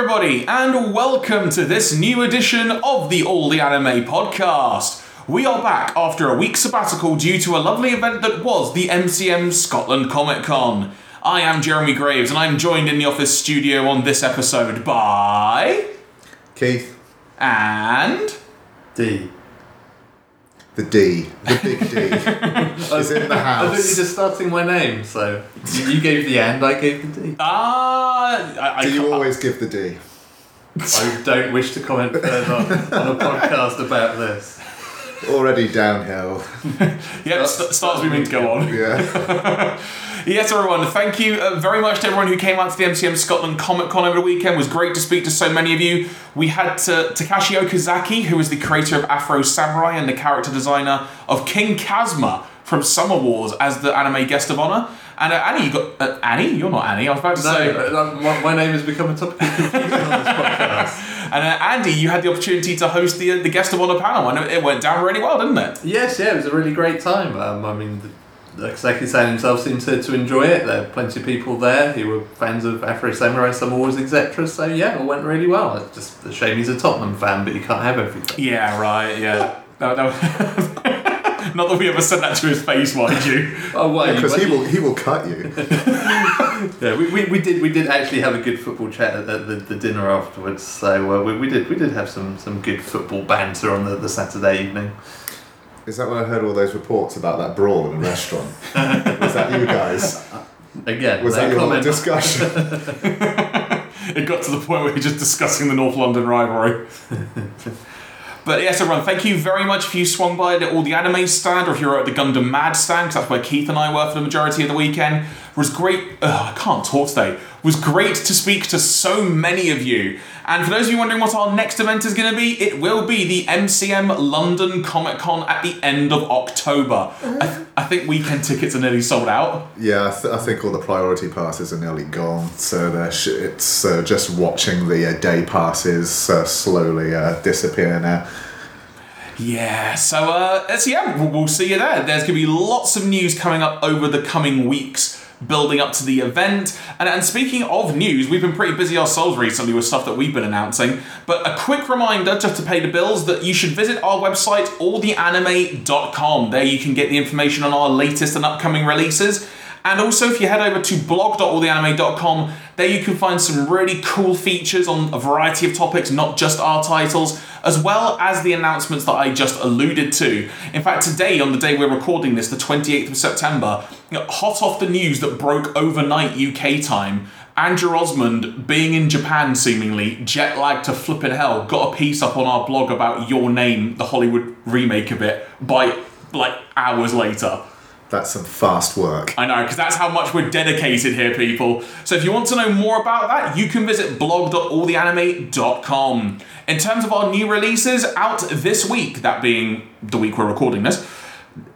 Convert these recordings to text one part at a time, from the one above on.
everybody, and welcome to this new edition of the All the Anime podcast. We are back after a week sabbatical due to a lovely event that was the MCM Scotland Comic Con. I am Jeremy Graves, and I'm joined in the office studio on this episode by. Keith, and. D. the D, the big D, is in the house. I thought you were house. just starting my name, so you you gave the end, I gave the D. Ah. I, I Do you can't- always give the D? I don't wish to comment further on a podcast about this. Already downhill. Yep, st- starts we mean to go on. Yeah. Yes, everyone. Thank you uh, very much to everyone who came out to the MCM Scotland Comic Con over the weekend. It was great to speak to so many of you. We had uh, Takashi Okazaki, who is the creator of Afro Samurai and the character designer of King Kazma from Summer Wars, as the anime guest of honor. And uh, Annie, you got uh, Annie. You're not Annie. I was about to No, say. uh, my, my name has become a topic of confusion on this podcast. And uh, Andy, you had the opportunity to host the the guest of honor panel, and it went down really well, didn't it? Yes, yeah, it was a really great time. Um, I mean, the, like Saki-san himself seemed to, to enjoy it. There were plenty of people there who were fans of Afro Samurai, Summer Wars, etc. So yeah, it went really well. It's just a shame he's a Tottenham fan, but you can't have everything. Yeah, right. Yeah. Not that we ever said that to his face, mind you. Oh, wait, Because he will, he will cut you. Yeah, we, we, we did we did actually have a good football chat at the, the, the dinner afterwards. So uh, we, we did we did have some, some good football banter on the, the Saturday evening. Is that when I heard all those reports about that brawl in a restaurant? Was that you guys? Again, Was no that your comment. discussion? It got to the point where we are just discussing the North London rivalry. But yes, everyone, thank you very much if you swung by All the Anime stand or if you're at the Gundam Mad stand, because that's where Keith and I were for the majority of the weekend. It was great. Ugh, I can't talk today. It was great to speak to so many of you. And for those of you wondering what our next event is going to be, it will be the MCM London Comic Con at the end of October. I, th- I think weekend tickets are nearly sold out. yeah, I, th- I think all the priority passes are nearly gone. So sh- it's uh, just watching the uh, day passes uh, slowly uh, disappear now. Yeah, so uh, so yeah, we'll see you there. There's going to be lots of news coming up over the coming weeks, building up to the event. And, and speaking of news, we've been pretty busy ourselves recently with stuff that we've been announcing. But a quick reminder, just to pay the bills, that you should visit our website, alltheanime.com. There you can get the information on our latest and upcoming releases. And also, if you head over to blog.alltheanime.com, there you can find some really cool features on a variety of topics, not just our titles, as well as the announcements that I just alluded to. In fact, today, on the day we're recording this, the 28th of September, hot off the news that broke overnight UK time, Andrew Osmond, being in Japan seemingly, jet lagged to flipping hell, got a piece up on our blog about Your Name, the Hollywood remake of it, by like hours later. That's some fast work. I know, because that's how much we're dedicated here, people. So if you want to know more about that, you can visit blog.alltheanime.com. In terms of our new releases, out this week, that being the week we're recording this,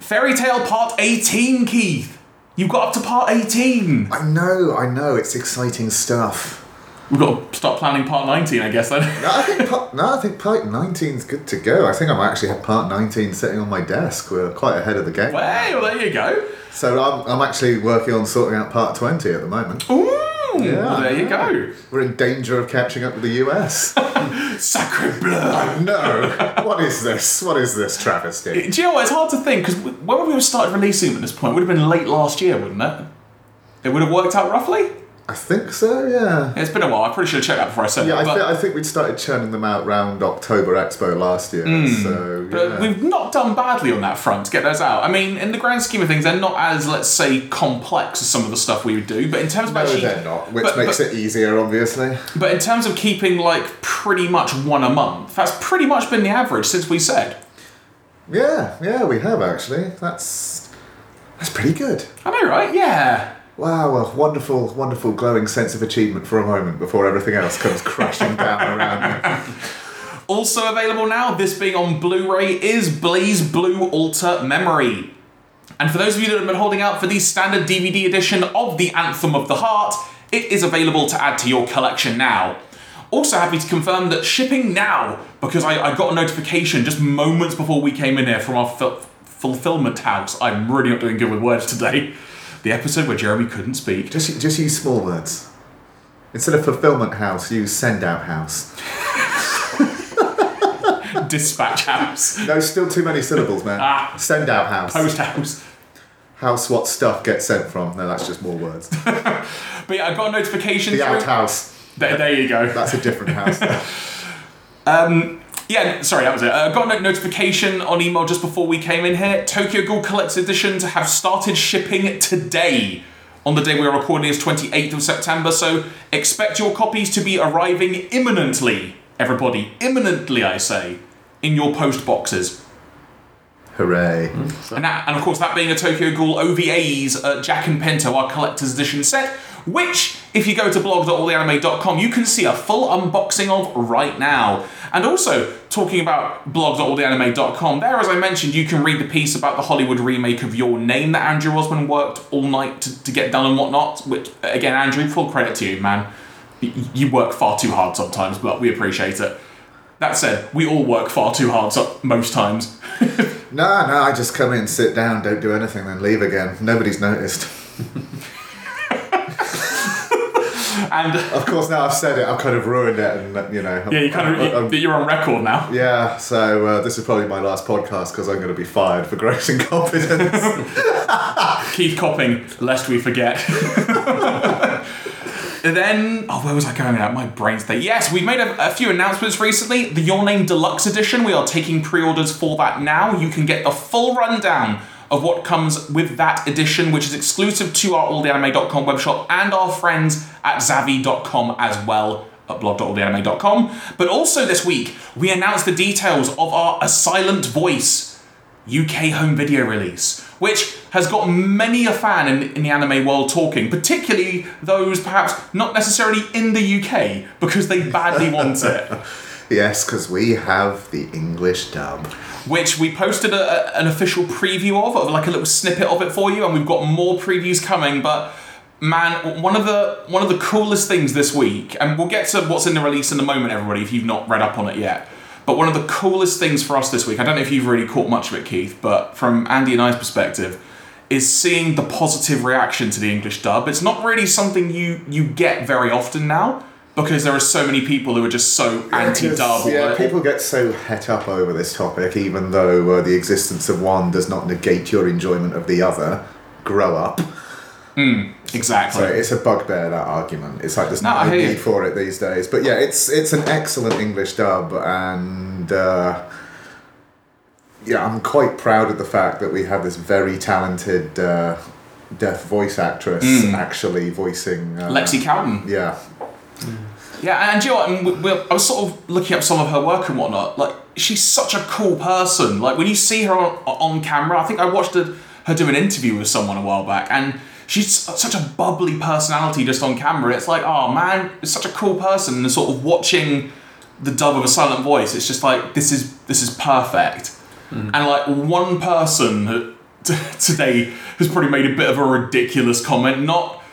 Fairy Tail Part 18, Keith. You've got up to Part 18. I know, I know, it's exciting stuff. We've got to start planning Part 19, I guess, then. No, I think part, no, I think part 19 is good to go. I think I might actually have part 19 sitting on my desk. We're quite ahead of the game. well, there you go. So I'm, I'm actually working on sorting out part 20 at the moment. Ooh, Yeah, well, there you go. We're in danger of catching up with the US. Sacre bleu. no, what is this? What is this travesty? Do you know what? It's hard to think because when would we have started releasing them at this point? It would have been late last year, wouldn't it? It would have worked out roughly. I think so, yeah. It's been a while. I pretty should have checked that before I said Yeah, it. I, but, thi- I think we'd started churning them out round October Expo last year. Hmm. So, but yeah. we've not done badly on that front to get those out. I mean, in the grand scheme of things, they're not as, let's say, complex as some of the stuff we would do. But in terms of No, actually, they're not, which but- makes but- it easier, obviously. but in terms of keeping like pretty much one a month, that's pretty much been the average since we said. Yeah, yeah, we have actually. That's that's pretty good. Am I right? Yeah. Wow, a wonderful, wonderful, glowing sense of achievement for a moment before everything else comes crashing down around you. Also available now, this being on Blu-ray, is BlazBlue Alter Memory. And for those of you that have been holding out for the standard DVD edition of the Anthem of the Heart, it is available to add to your collection now. Also happy to confirm that shipping now, because I, I got a notification just moments before we came in here from our fil- fulfillment house. I'm really not doing good with words today. The episode where Jeremy couldn't speak. Just, just use small words. Instead of fulfillment house, use send out house. Dispatch house. No, still too many syllables, man. Ah. Send out house. Post house. House, what stuff gets sent from? No, that's just more words. But yeah, I got a notification. The through- outhouse. There, there you go. That's a different house. Yeah, sorry, that was it. I uh, got a notification on email just before we came in here. Tokyo Ghoul Collector's Editions have started shipping today. On the day we are recording is 28th of September, so expect your copies to be arriving imminently. Everybody, imminently, I say, in your post boxes. Hooray. And, that, and of course, that being a Tokyo Ghoul OVA's uh, Jack and Pinto, our collector's edition set, which, if you go to blog.alltheanime.com, you can see a full unboxing of right now. And also, talking about blog.alltheanime.com, there, as I mentioned, you can read the piece about the Hollywood remake of Your Name that Andrew Osmond worked all night to, to get done and whatnot. Which, again, Andrew, full credit to you, man. You work far too hard sometimes, but we appreciate it. That said, we all work far too hard so- most times. No, no, I just come in, sit down, don't do anything, then leave again. Nobody's noticed. And Of course, now I've said it, I've kind of ruined it, and you know. yeah, you kind of I'm- you, you're on record now. yeah, so uh, this is probably my last podcast because I'm going to be fired for gross incompetence. Keith Copping, lest we forget. then, oh, where was I going at? My brain state. Yes, we've made a, a few announcements recently. The Your Name Deluxe Edition, we are taking pre orders for that now. You can get the full rundown of what comes with that edition, which is exclusive to our alltheanime.com webshop and our friends at Zavvi.com as well at blog.alltheanime.com. But also this week, we announced the details of our A Silent Voice UK home video release, which has got many a fan in, in the anime world talking, particularly those perhaps not necessarily in the UK because they badly want it. yes, because we have the English dub. Which we posted a, a- an official preview of, of like a little snippet of it for you, and we've got more previews coming. But man, one of the one of the coolest things this week, and we'll get to what's in the release in a moment, everybody, if you've not read up on it yet. But one of the coolest things for us this week, I don't know if you've really caught much of it, Keith, but from Andy and I's perspective, is seeing the positive reaction to the English dub. It's not really something you you get very often now because there are so many people who are just so anti-dub. Yeah, people get so het up over this topic, even though uh, the existence of one does not negate your enjoyment of the other. Grow up. exactly. So it's a bugbear that argument. It's like there's No, no, I you. need for it these days. But yeah, it's it's an excellent English dub, and uh, yeah, I'm quite proud of the fact that we have this very talented uh, deaf voice actress actually voicing uh, Mm. Lexi Cowden. Yeah, Yeah, and you know what? And we, we, I was sort of looking up some of her work and whatnot. Like, she's such a cool person. Like, when you see her on, on camera, I think I watched her, her do an interview with someone a while back, and she's such a bubbly personality just on camera. It's like, oh man, it's such a cool person. And sort of watching the dub of a silent voice, it's just like this is this is perfect. Hmm. And like one person today has probably made a bit of a ridiculous comment, not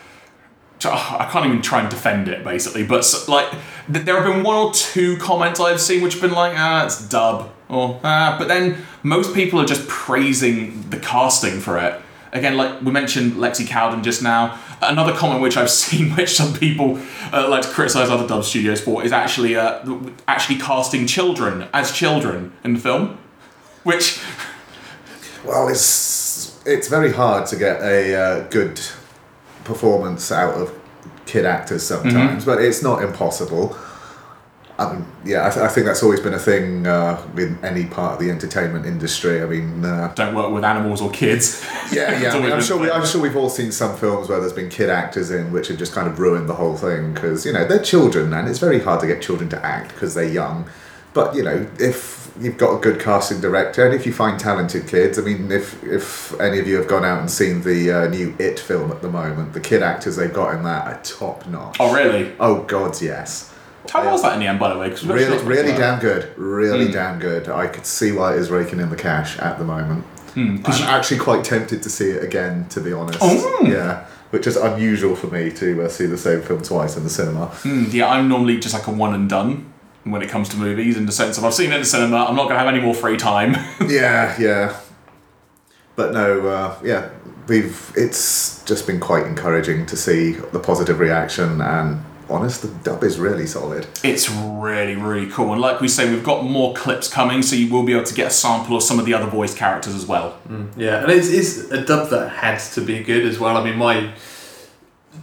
I can't even try and defend it basically, but like th- there have been one or two comments I've seen which have been like, ah, it's dub, or ah, but then most people are just praising the casting for it. Again, like we mentioned Lexi Cowden just now. Another comment which I've seen, which some people uh, like to criticize other dub studios for, is actually uh, actually casting children as children in the film, which well, it's it's very hard to get a uh, good performance out of kid actors sometimes, but it's not impossible. I mean, yeah, I, th- I think that's always been a thing uh, in any part of the entertainment industry. I mean, uh, don't work with animals or kids. yeah, yeah. I mean, I'm sure we. I'm sure we've all seen some films where there's been kid actors in, which have just kind of ruined the whole thing because you know they're children, and it's very hard to get children to act because they're young. But you know, if you've got a good casting director, and if you find talented kids, I mean, if if any of you have gone out and seen the uh, new It film at the moment, the kid actors they've got in that are top notch. oh really? Oh God, yes. How was that in the end, by the way? 'Cause Really, really damn good. Really Hmm. damn good. I could see why it is raking in the cash at the moment. Hmm, I'm actually quite tempted to see it again, to be honest. Oh. Yeah, which is unusual for me to uh, see the same film twice in the cinema. Mm, yeah, I'm normally just like a one and done when it comes to movies, in the sense of I've seen it in the cinema, I'm not going to have any more free time. yeah, yeah. But no, uh, yeah, we've. It's just been quite encouraging to see the positive reaction and honest, the dub is really solid. It's really, really cool. And like we say, we've got more clips coming, so you will be able to get a sample of some of the other voice characters as well. Yeah, and it's, it's a dub that had to be good as well. I mean, my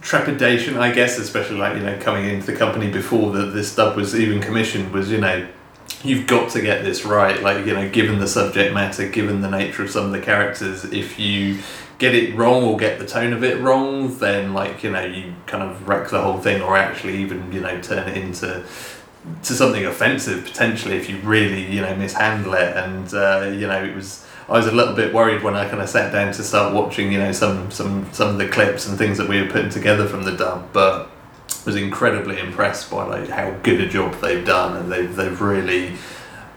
trepidation, I guess, especially like, you know, coming into the company before that this dub was even commissioned, was, you know, you've got to get this right. Like, you know, given the subject matter, given the nature of some of the characters, if you get it wrong or get the tone of it wrong, then, like, you know, you kind of wreck the whole thing or actually even, you know, turn it into to something offensive potentially if you really you know mishandle it and uh, you know it was I was a little bit worried when I kind of sat down to start watching you know some some some of the clips and things that we were putting together from the dub but was incredibly impressed by like how good a job they've done and they've they've really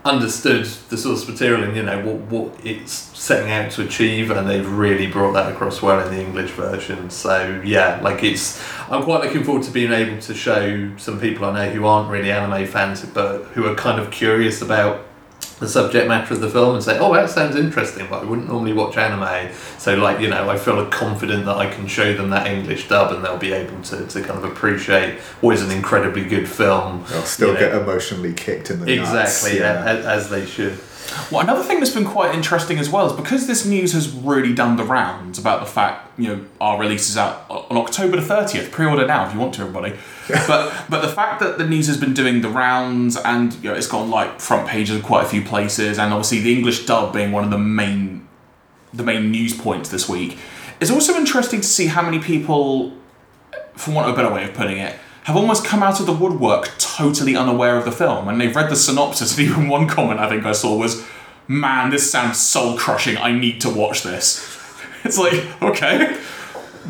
understood the source material and you know what what it's setting out to achieve and they've really brought that across well in the English version. So yeah like it's I'm quite looking forward to being able to show some people I know who aren't really anime fans but who are kind of curious about the subject matter of the film and say oh that sounds interesting but I wouldn't normally watch anime so like you know I feel confident that I can show them that English dub and they'll be able to, to kind of appreciate what is an incredibly good film They'll still you know. get emotionally kicked in the nuts. Exactly, yeah. yeah. as, as they should. Well, another thing that's been quite interesting as well is because this news has really done the rounds about the fact, you know, our release is out on October the 30th. Pre order now if you want to, everybody. but but the fact that the news has been doing the rounds and, you know, it's gone like front pages of quite a few places, and obviously the English dub being one of the main the main news points this week, it's also interesting to see how many people, for want of a better way of putting it, have almost come out of the woodwork totally unaware of the film. And they've read the synopsis, and even one comment I think I saw was, Man, this sounds soul crushing. I need to watch this. It's like, okay.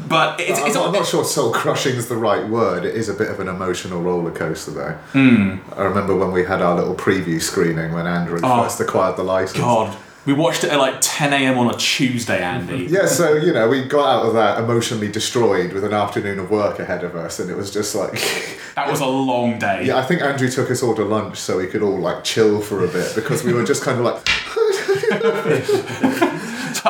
But it's, I'm, it's not, I'm not sure soul crushing is the right word. It is a bit of an emotional roller coaster, though. Hmm. I remember when we had our little preview screening when Andrew. Oh, first acquired the license. God. We watched it at like 10 a.m. on a Tuesday, Andy. Yeah, so you know, we got out of that emotionally destroyed with an afternoon of work ahead of us, and it was just like, That was a long day. yeah, I think Andrew took us all to lunch so we could all like chill for a bit because we were just kind of like,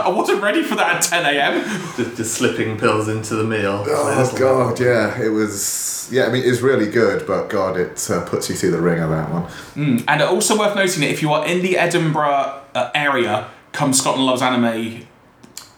I wasn't ready for that at 10 a.m. Just, just slipping pills into the meal. oh god, yeah, it was, yeah, I mean, it's really good, but god, it uh, puts you through the ring of that one. And also worth noting that if you are in the Edinburgh uh, area, come Scotland Loves Anime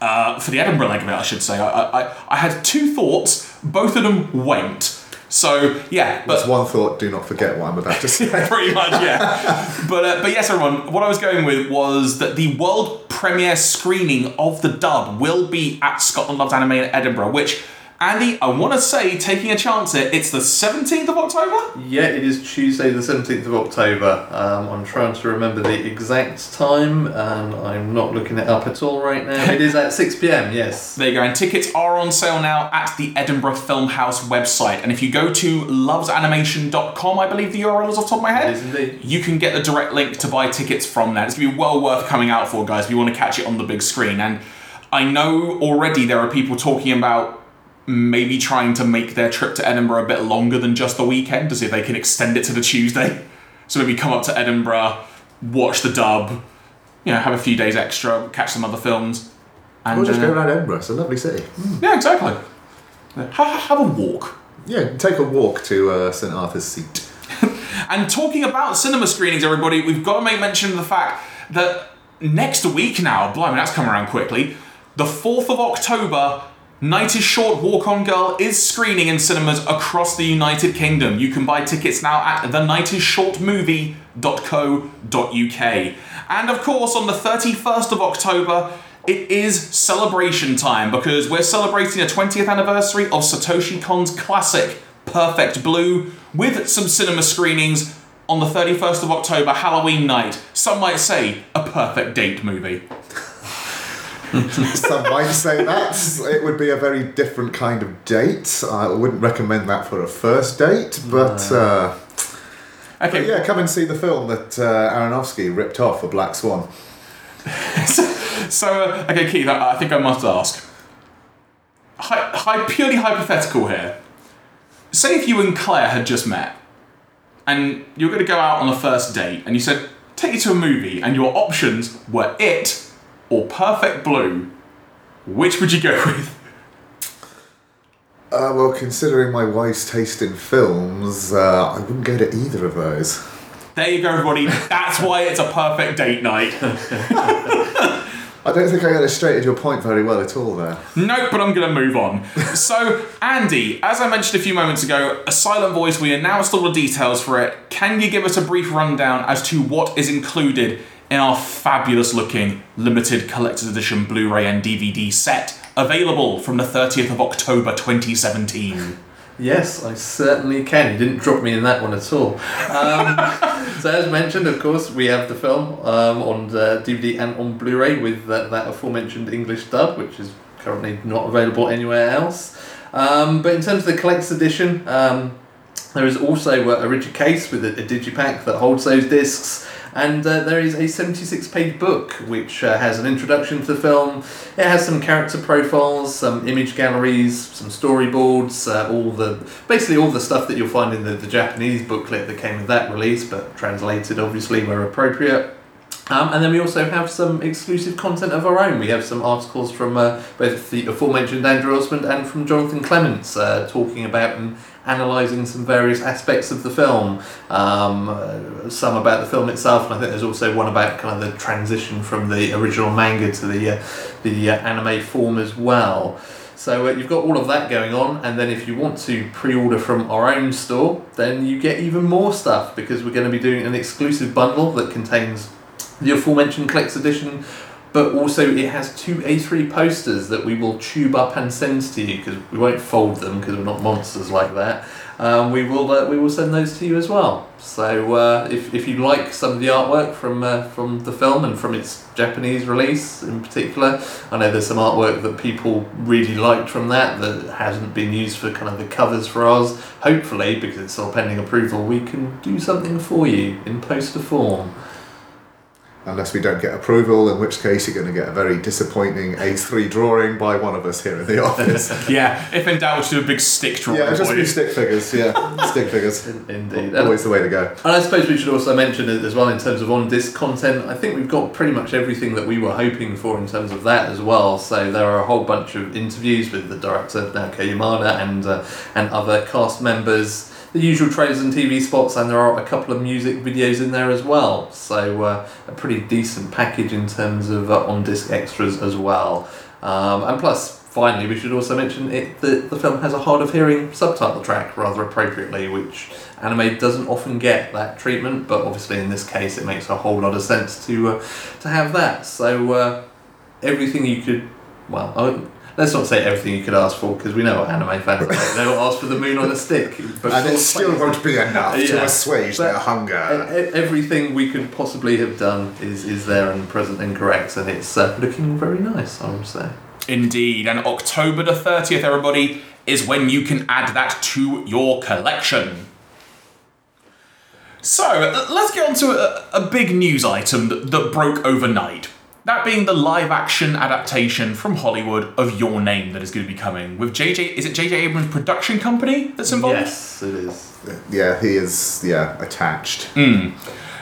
uh, for the Edinburgh leg of it, I should say. I, I, I had two thoughts, both of them went. So yeah, but That's one thought. Do not forget what I'm about to say. pretty much yeah. but uh, but yes, everyone. What I was going with was that the world premiere screening of the dub will be at Scotland Loves Anime in Edinburgh, which. Andy, I want to say, taking a chance here, it's the 17th of October? Yeah, it is Tuesday, the 17th of October. Um, I'm trying to remember the exact time, and I'm not looking it up at all right now. It is at 6 pm, yes. There you go. And tickets are on sale now at the Edinburgh Film House website. And if you go to lovesanimation.com, I believe the URL is off the top of my head, is indeed. you can get the direct link to buy tickets from that. It's going to be well worth coming out for, guys, if you want to catch it on the big screen. And I know already there are people talking about maybe trying to make their trip to Edinburgh a bit longer than just the weekend to see if they can extend it to the Tuesday. So maybe come up to Edinburgh, watch the dub, you know, have a few days extra, catch some other films. And, We'll just uh, go around Edinburgh. It's a lovely city. yeah, exactly. Have, have a walk. Yeah, take a walk to uh, St Arthur's Seat. And talking about cinema screenings, everybody, we've got to make mention of the fact that next week now, blimey, that's come around quickly, the 4th of October, Night is Short Walk On Girl is screening in cinemas across the United Kingdom. You can buy tickets now at thenightishortmovie.co.uk. And of course, on the 31st of October, it is celebration time because we're celebrating the 20th anniversary of Satoshi Kon's classic Perfect Blue with some cinema screenings on the 31st of October, Halloween night. Some might say a perfect date movie. Some might say that it would be a very different kind of date. I wouldn't recommend that for a first date, but uh, Okay, yeah, come and see the film that uh, Aronofsky ripped off for Black Swan. so, uh, okay, Keith, I, I think I must ask. Hi, hi, purely hypothetical here. Say if you and Claire had just met, and you're going to go out on a first date, and you said, take you to a movie, and your options were It or Perfect Blue, which would you go with? Uh, well, considering my wife's taste in films, uh, I wouldn't go to either of those. There you go, everybody. That's why it's a perfect date night. I don't think I illustrated your point very well at all there. Nope, but I'm going to move on. So, Andy, as I mentioned a few moments ago, a silent voice, we announced all the details for it. Can you give us a brief rundown as to what is included in our fabulous looking limited collector's edition Blu ray and DVD set, available from the 30th of October 2017? Yes, I certainly can. You didn't drop me in that one at all. Um, so, as mentioned, of course, we have the film um, on uh, DVD and on Blu-ray with that, that aforementioned English dub, which is currently not available anywhere else. Um, but in terms of the collector's edition, um, there is also a rigid case with a, a digipack that holds those discs. And uh, there is a 76 page book which uh, has an introduction to the film. It has some character profiles, some image galleries, some storyboards, uh, all the basically all the stuff that you'll find in the, the Japanese booklet that came with that release, but translated obviously where appropriate. Um, and then we also have some exclusive content of our own. We have some articles from uh, both the aforementioned Andrew Osmond and from Jonathan Clements uh, talking about and analysing some various aspects of the film. Um, some about the film itself, and I think there's also one about kind of the transition from the original manga to the uh, the uh, anime form as well. So uh, you've got all of that going on, and then if you want to pre-order from our own store, then you get even more stuff because we're going to be doing an exclusive bundle that contains the aforementioned collector's edition, but also it has two A3 posters that we will tube up and send to you because we won't fold them because we're not monsters like that. Um, we will uh, we will send those to you as well. So uh, if, if you like some of the artwork from uh, from the film and from its Japanese release in particular, I know there's some artwork that people really liked from that that hasn't been used for kind of the covers for ours. Hopefully, because it's still pending approval, we can do something for you in poster form. Unless we don't get approval, in which case you're going to get a very disappointing A3 drawing by one of us here in the office. yeah, if in doubt, we'll do a big stick drawing yeah, just for be stick figures. Yeah, stick figures. Indeed. Always the way to go. And I suppose we should also mention it as well in terms of on disc content. I think we've got pretty much everything that we were hoping for in terms of that as well. So there are a whole bunch of interviews with the director Naoko Yamada and uh, and other cast members. The usual trailers and TV spots, and there are a couple of music videos in there as well. So uh, a pretty decent package in terms of uh, on disc extras as well. Um, and plus, finally, we should also mention it that the film has a hard of hearing subtitle track rather appropriately, which anime doesn't often get that treatment, but obviously in this case it makes a whole lot of sense to uh, to have that. So uh, everything you could, well, let's not say everything you could ask for because we know what anime fans are. like. They'll ask for the moon on a stick, but And it still won't be enough to assuage But- their hunger. e- Everything we could possibly have done is, is there and present and correct, and it's uh, looking very nice, I would say. Indeed, and October the 30th, everybody, is when you can add that to your collection. So, let's get on to a, a big news item that, that broke overnight. That being the live action adaptation from Hollywood of Your Name that is going to be coming with JJ. Is it JJ Abrams' production company that's involved? Yes, it is. Yeah, he is. Yeah, attached. Hmm.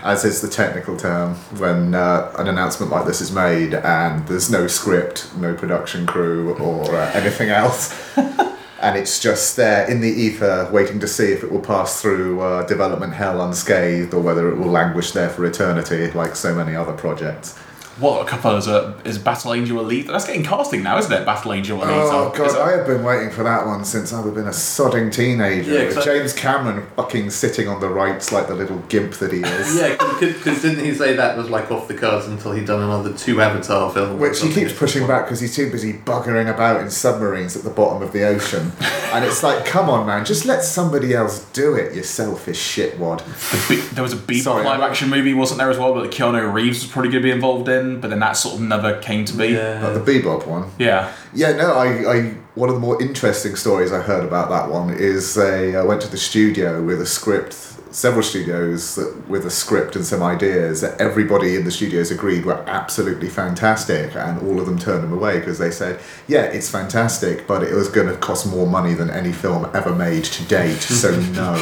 As is the technical term when uh, an announcement like this is made and there's no script, no production crew, or uh, anything else. and it's just there in the ether, waiting to see if it will pass through uh, development hell unscathed or whether it will languish there for eternity, like so many other projects. What a couple is a is Battle Angel Alita? That's getting casting now, isn't it? Battle Angel Alita. Oh Is god, I have been waiting for that one since I've been a sodding teenager. Yeah, with 'cause I- James Cameron fucking sitting on the rights like the little gimp that he is. Yeah, because didn't he say that was like off the cards until he'd done another two Avatar films? Which he keeps pushing back because he's too busy buggering about in submarines at the bottom of the ocean. and it's like, come on, man, just let somebody else do it, you selfish shitwad. Be- there was a Bebop live action movie, wasn't there as well? But the Keanu Reeves was probably going to be involved in, but then that sort of never came to be. Yeah. Like the Bebop one. Yeah. Yeah, no, I, I one of the more interesting stories I heard about that one is they uh, went to the studio with a script, several studios that, with a script and some ideas that everybody in the studios agreed were absolutely fantastic, and all of them turned them away because they said, "Yeah, it's fantastic, but it was going to cost more money than any film ever made to date, so no."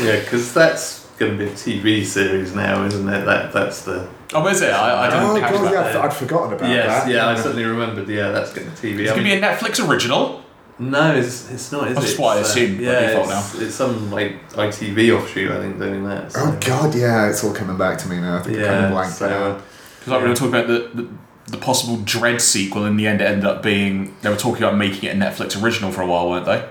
Yeah, because that's going to be a TV series now, isn't it? That That's the. Oh, is it? I, I didn't oh catch god, that. yeah, I'd forgotten about yes, that. yeah, I suddenly remembered. Yeah, that's getting the TV. It's I going to be a Netflix original. No, it's, it's not. Is That's it? what I It's, uh, yeah, default it's, it's some like ITV offshoot, I think, doing that. So. Oh God, yeah, it's all coming back to me now. I think I kind of Yeah, blanked so, it uh, out. Because like we were talking about the, the the possible Dredd sequel, in the end, it ended up being they were talking about making it a Netflix original for a while, weren't they?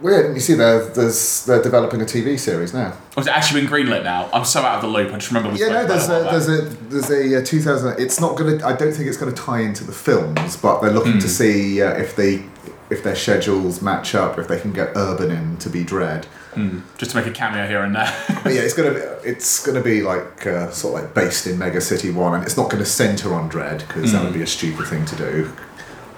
Weird. You see, they're, there's they're developing a TV series now. Or has it actually been greenlit now? I'm so out of the loop. I just remember. we Yeah, no, there's a, there's a there's a uh, 2000. It's not gonna. I don't think it's gonna tie into the films, but they're looking Hmm. to see uh, if they if their schedules match up, if they can get Urban in to be Dredd. Hmm. just to make a cameo here and there. But yeah, it's gonna be, it's gonna be like uh, sort of like based in Mega City One, and it's not gonna center on Dredd because that would be a stupid thing to do.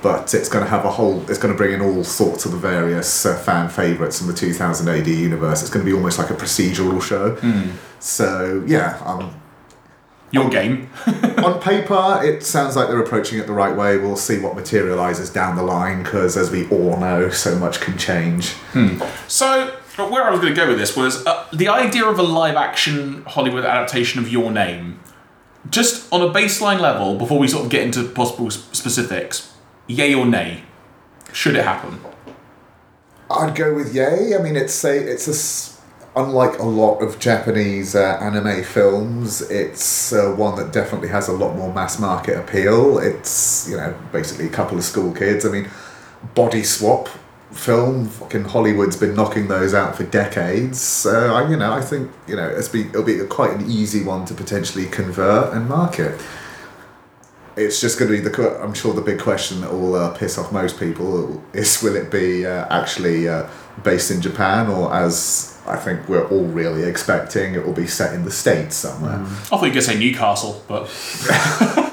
But it's gonna have a whole. It's gonna bring in all sorts of the various uh, fan favorites from the 2000 AD universe. It's gonna be almost like a procedural show. So yeah, um, Your game. on paper, it sounds like they're approaching it the right way. We'll see what materializes down the line because, as we all know, so much can change. So, where I was going to go with this was uh, the idea of a live action Hollywood adaptation of Your Name. Just on a baseline level, before we sort of get into possible specifics, yay or nay? Should it happen? I'd go with yay. I mean, it's a it's a unlike a lot of Japanese uh, anime films. It's uh, one that definitely has a lot more mass market appeal. It's you know basically a couple of school kids. I mean, body swap film. Fucking Hollywood's been knocking those out for decades. So I you know I think you know it's be it'll be quite an easy one to potentially convert and market. It's just going to be the. I'm sure the big question that will uh, piss off most people is: Will it be uh, actually uh, based in Japan, or as I think we're all really expecting, it will be set in the states somewhere? I thought you were going to say Newcastle, but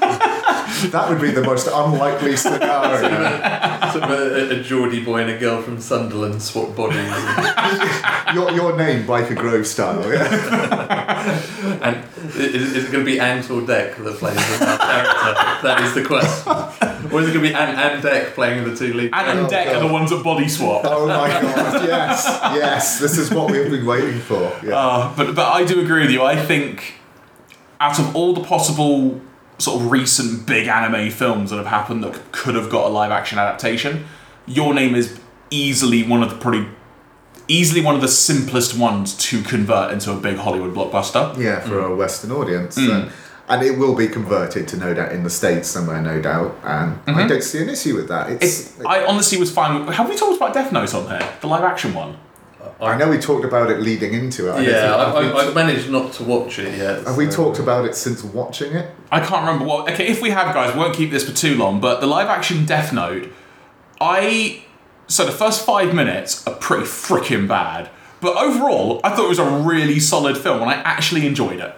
That would be the most unlikely scenario. sort of a, a Geordie boy and a girl from Sunderland swap bodies. Your, your name, Byker Grove style. Yeah. and is, is it going to be Ant or Dec that plays the main character? That is the question. Or is it going to be Ant and Dec playing the two leads? Ant and Oh, Dec are the ones at Body Swap. Oh my god! Yes, yes. This is what we've been waiting for. Yeah. Uh, but but I do agree with you. I think out of all the possible sort of recent big anime films that have happened that could have got a live action adaptation, Your Name is easily one of the pretty easily one of the simplest ones to convert into a big Hollywood blockbuster. Yeah, for a Western audience. Mm. And, and it will be converted to no doubt in the States somewhere, no doubt. And I don't see an issue with that. It's, Mm-hmm. It's, I honestly was fine. With, have we talked about Death Note on here? The live action one. I know we talked about it leading into it. I Yeah, think- I, have, I, we, I've managed not to watch it yet. have we talked about it since watching it? I can't remember what. Okay, if we have, guys, we won't keep this for too long. But the live action Death Note, I so the first five minutes are pretty freaking bad. But overall, I thought it was a really solid film, and I actually enjoyed it.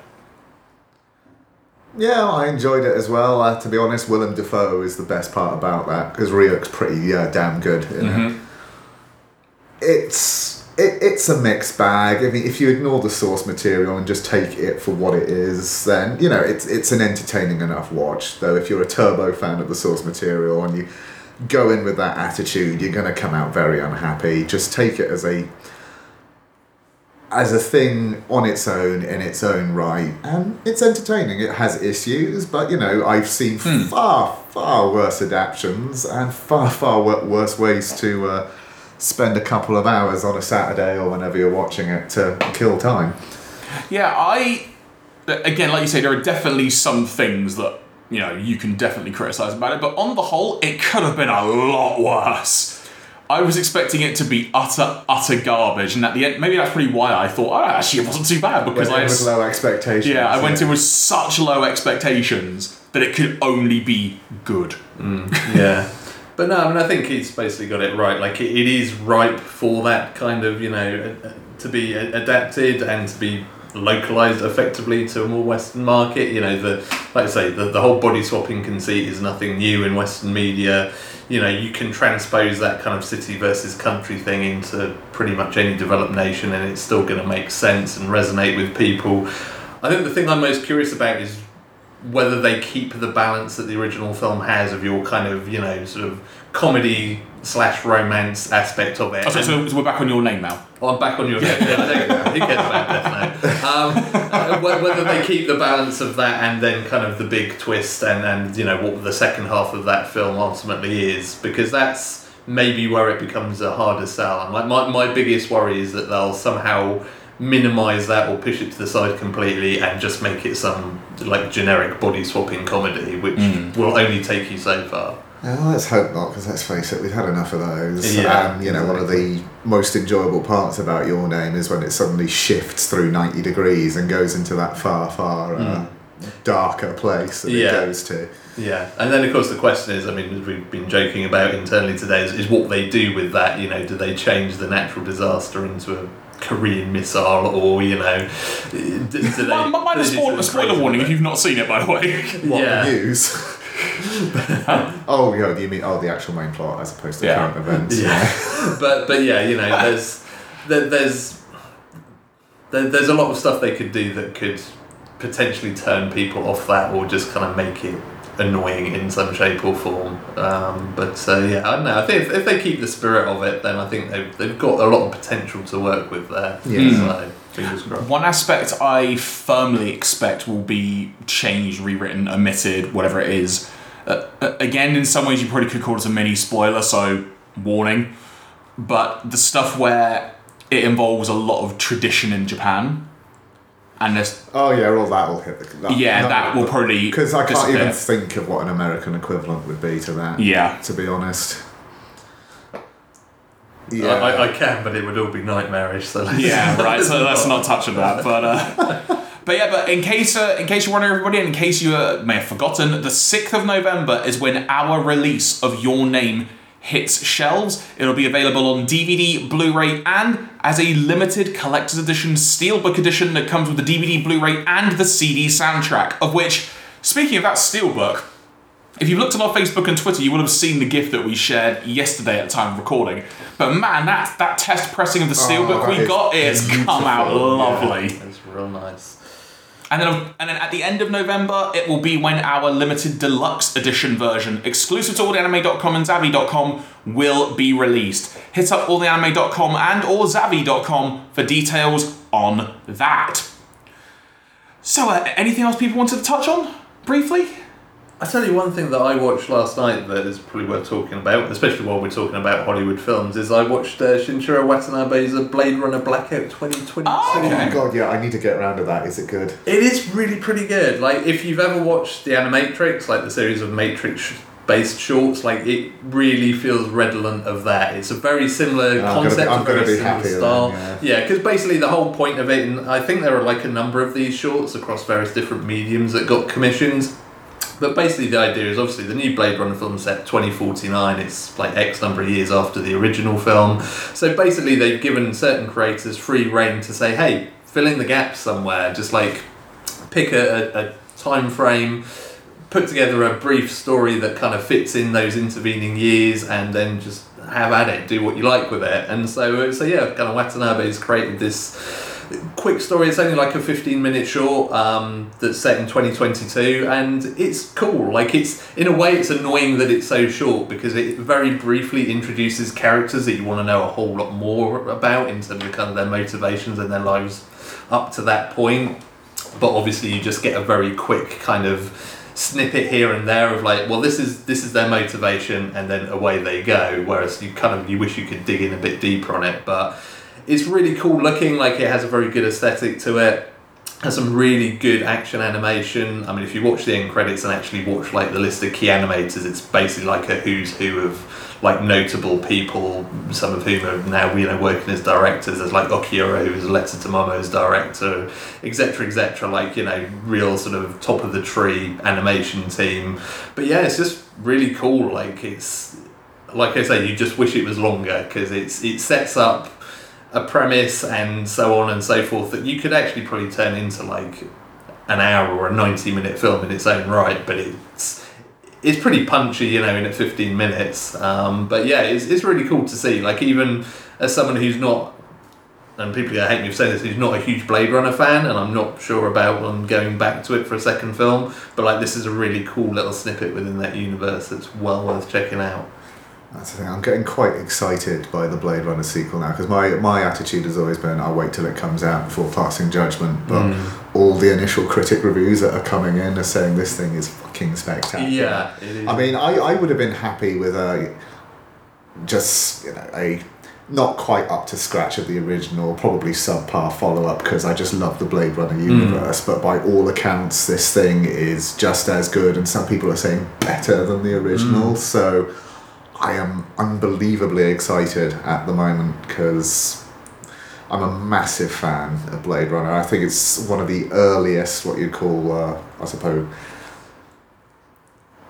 Yeah, I enjoyed it as well. Uh, to be honest, Willem Dafoe is the best part about that because Ryuk's pretty uh, damn good. You know? It's it, it's a mixed bag. I mean, if you ignore the source material and just take it for what it is, then you know it's it's an entertaining enough watch. Though, if you're a Turbo fan of the source material and you go in with that attitude, you're going to come out very unhappy. Just take it as a as a thing on its own in its own right and it's entertaining it has issues but you know i've seen far far worse adaptions and far far worse ways to uh, spend a couple of hours on a saturday or whenever you're watching it to kill time Yeah, I again, like you say, there are definitely some things that you know you can definitely criticize about it, but on the whole, it could have been a lot worse. I was expecting it to be utter, utter garbage, and at the end, maybe that's probably why I thought, oh, actually, it wasn't too bad because Went I in with low expectations yeah, I went in with such low expectations that it could only be good. Mm, yeah. But no, I mean, I think he's basically got it right. Like, it, it is ripe for that kind of, you know, to be adapted and to be localized effectively to a more Western market. You know, the like I say, the, the whole body swapping conceit is nothing new in Western media. You know, you can transpose that kind of city versus country thing into pretty much any developed nation, and it's still going to make sense and resonate with people. I think the thing I'm most curious about is whether they keep the balance that the original film has of your kind of you know sort of comedy slash romance aspect of it. Oh, so, so we're back on your name now. Oh, I'm back on your name. Yeah, there you go. Who cares about Death Note? Um, whether they keep the balance of that and then kind of the big twist and, and you know what the second half of that film ultimately is, because that's maybe where it becomes a harder sell. And like my, my biggest worry is that they'll somehow minimize that or push it to the side completely and just make it some like generic body swapping comedy, which hmm. will only take you so far. Well, let's hope not, because let's face it, we've had enough of those. Yeah, and, you know, one of the most enjoyable parts about Your Name is when it suddenly shifts through 90 degrees and goes into that far, far uh, hmm. darker place that. Yeah. it goes to. Yeah, and then of course the question is, I mean, as we've been joking about internally today, is, is what they do with that. You know, do they change the natural disaster into a Korean missile, or you know, do, do they? Well, might do a they spoiler, spoiler warning if you've not seen it, by the way. What, Yeah. the news? oh, yeah, you mean, oh, the actual main plot as opposed to Yeah. current events. Yeah. but but yeah, you know, there's there, there's there, there's a lot of stuff they could do that could potentially turn people off that, or just kind of make it annoying in some shape or form. Um, but uh, yeah, I don't know. I think if, if they keep the spirit of it, then I think they've, they've got a lot of potential to work with there. Yeah. So fingers crossed. One aspect I firmly expect will be changed, rewritten, omitted, whatever it is. Uh, uh, again, in some ways, you probably could call it a mini spoiler, so warning. But the stuff where it involves a lot of tradition in Japan, and this. Oh, yeah, all that will hit the. That, yeah, that will probably Because I can't even think of what an American equivalent would be to that. Yeah. To be honest. I, I, I can, but it would all be nightmarish. So let's- Yeah, right. So let's not touch on that. But uh, but yeah, but in case uh, in case you're wondering, everybody, in case you uh, may have forgotten, the sixth of November is when our release of Your Name hits shelves. It'll be available on DVD, Blu-ray, and as a limited collector's edition steelbook edition that comes with the DVD, Blu-ray, and the CD soundtrack. Of which, speaking of that steelbook. If you've looked on our Facebook and Twitter, you would have seen the GIF that we shared yesterday at the time of recording. But man, that that test pressing of the oh, steelbook that we got is come out beautiful, yeah. lovely. It's real nice. And then, and then at the end of November, it will be when our limited deluxe edition version, exclusive to alltheanime.com and Zavvi.com, will be released. Hit up alltheanime.com and or Zavvi.com for details on that. So, uh, anything else people wanted to touch on briefly? I tell you one thing that I watched last night that is probably worth talking about, especially while we're talking about Hollywood films, is I watched uh, Shinichiro Watanabe's Blade Runner Blackout 2022. Oh, Oh okay. my god, yeah, I need to get around to that. Is it good? It is really pretty good. Like, if you've ever watched the Animatrix, like the series of Matrix based shorts, like it really feels redolent of that. It's a very similar I'm gonna be- concept, I'm very gonna be similar happy then, style. yeah. Yeah, because basically the whole point of it, and I think there are like a number of these shorts across various different mediums that got commissioned. But basically, the idea is obviously the new Blade Runner film set 2049. It's like X number of years after the original film. So basically, they've given certain creators free reign to say, hey, fill in the gaps somewhere. Just like pick a, a, a time frame, put together a brief story that kind of fits in those intervening years, and then just have at it, do what you like with it. And so, so yeah, kind of Watanabe's created this quick story. It's only like a 15 minute short um, that's set in 2022, and it's cool. Like, it's in a way, it's annoying that it's so short because it very briefly introduces characters that you want to know a whole lot more about in terms of kind of their motivations and their lives up to that point. But obviously, you just get a very quick kind of snippet here and there of like, well, this is this is their motivation, and then away they go. Whereas you kind of you wish you could dig in a bit deeper on it, but it's really cool looking. Like it has a very good aesthetic to it. Has some really good action animation. I mean, if you watch the end credits and actually watch like the list of key animators, it's basically like a who's who of like notable people. Some of whom are now you know working as directors. There's like Okiura, who's Letter to Momo's director, etc. etc. Like you know, real sort of top of the tree animation team. But yeah, it's just really cool. Like it's like I say, you just wish it was longer because it's it sets up a premise and so on and so forth that you could actually probably turn into like an hour or a 90 minute film in its own right but it's it's pretty punchy you know in at 15 minutes. Um, but yeah it's, it's really cool to see. Like even as someone who's not and people are hate me for saying this who's not a huge Blade Runner fan and I'm not sure about going back to it for a second film but like this is a really cool little snippet within that universe that's well worth checking out That's the thing. I'm getting quite excited by the Blade Runner sequel now because my, my attitude has always been I'll wait till it comes out before passing judgment. But mm. all the initial critic reviews that are coming in are saying this thing is fucking spectacular. yeah it is I mean, I, I would have been happy with a just you know a not quite up to scratch of the original, probably subpar follow up because I just love the Blade Runner mm. universe. But by all accounts, this thing is just as good, and some people are saying better than the original. Mm. So I am unbelievably excited at the moment because I'm a massive fan of Blade Runner. I think it's one of the earliest, what you'd call, uh, I suppose.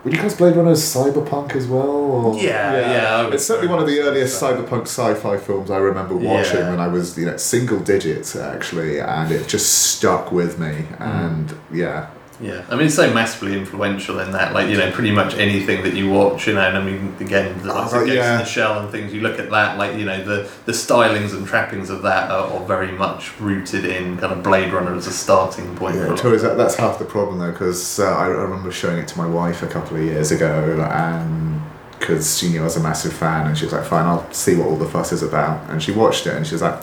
Would you class Blade Runner as cyberpunk as well? Or? Yeah, yeah, I would It's certainly one of the earliest so. cyberpunk sci-fi films I remember watching Yeah. when I was, you know, single digits actually, and it just stuck with me. And yeah, Yeah, I mean, it's so massively influential in that, like, you know, pretty much anything that you watch, you know, and I mean, again, the Oh, yeah. the Shell and things, you look at that, like, you know, the, the stylings and trappings of that are, are very much rooted in kind of Blade Runner as a starting point. Yeah, that, that's half the problem though, because uh, I, I remember showing it to my wife a couple of years ago, and because she knew I was a massive fan, and she was like, "Fine, I'll see what all the fuss is about." And she watched it, and she was like,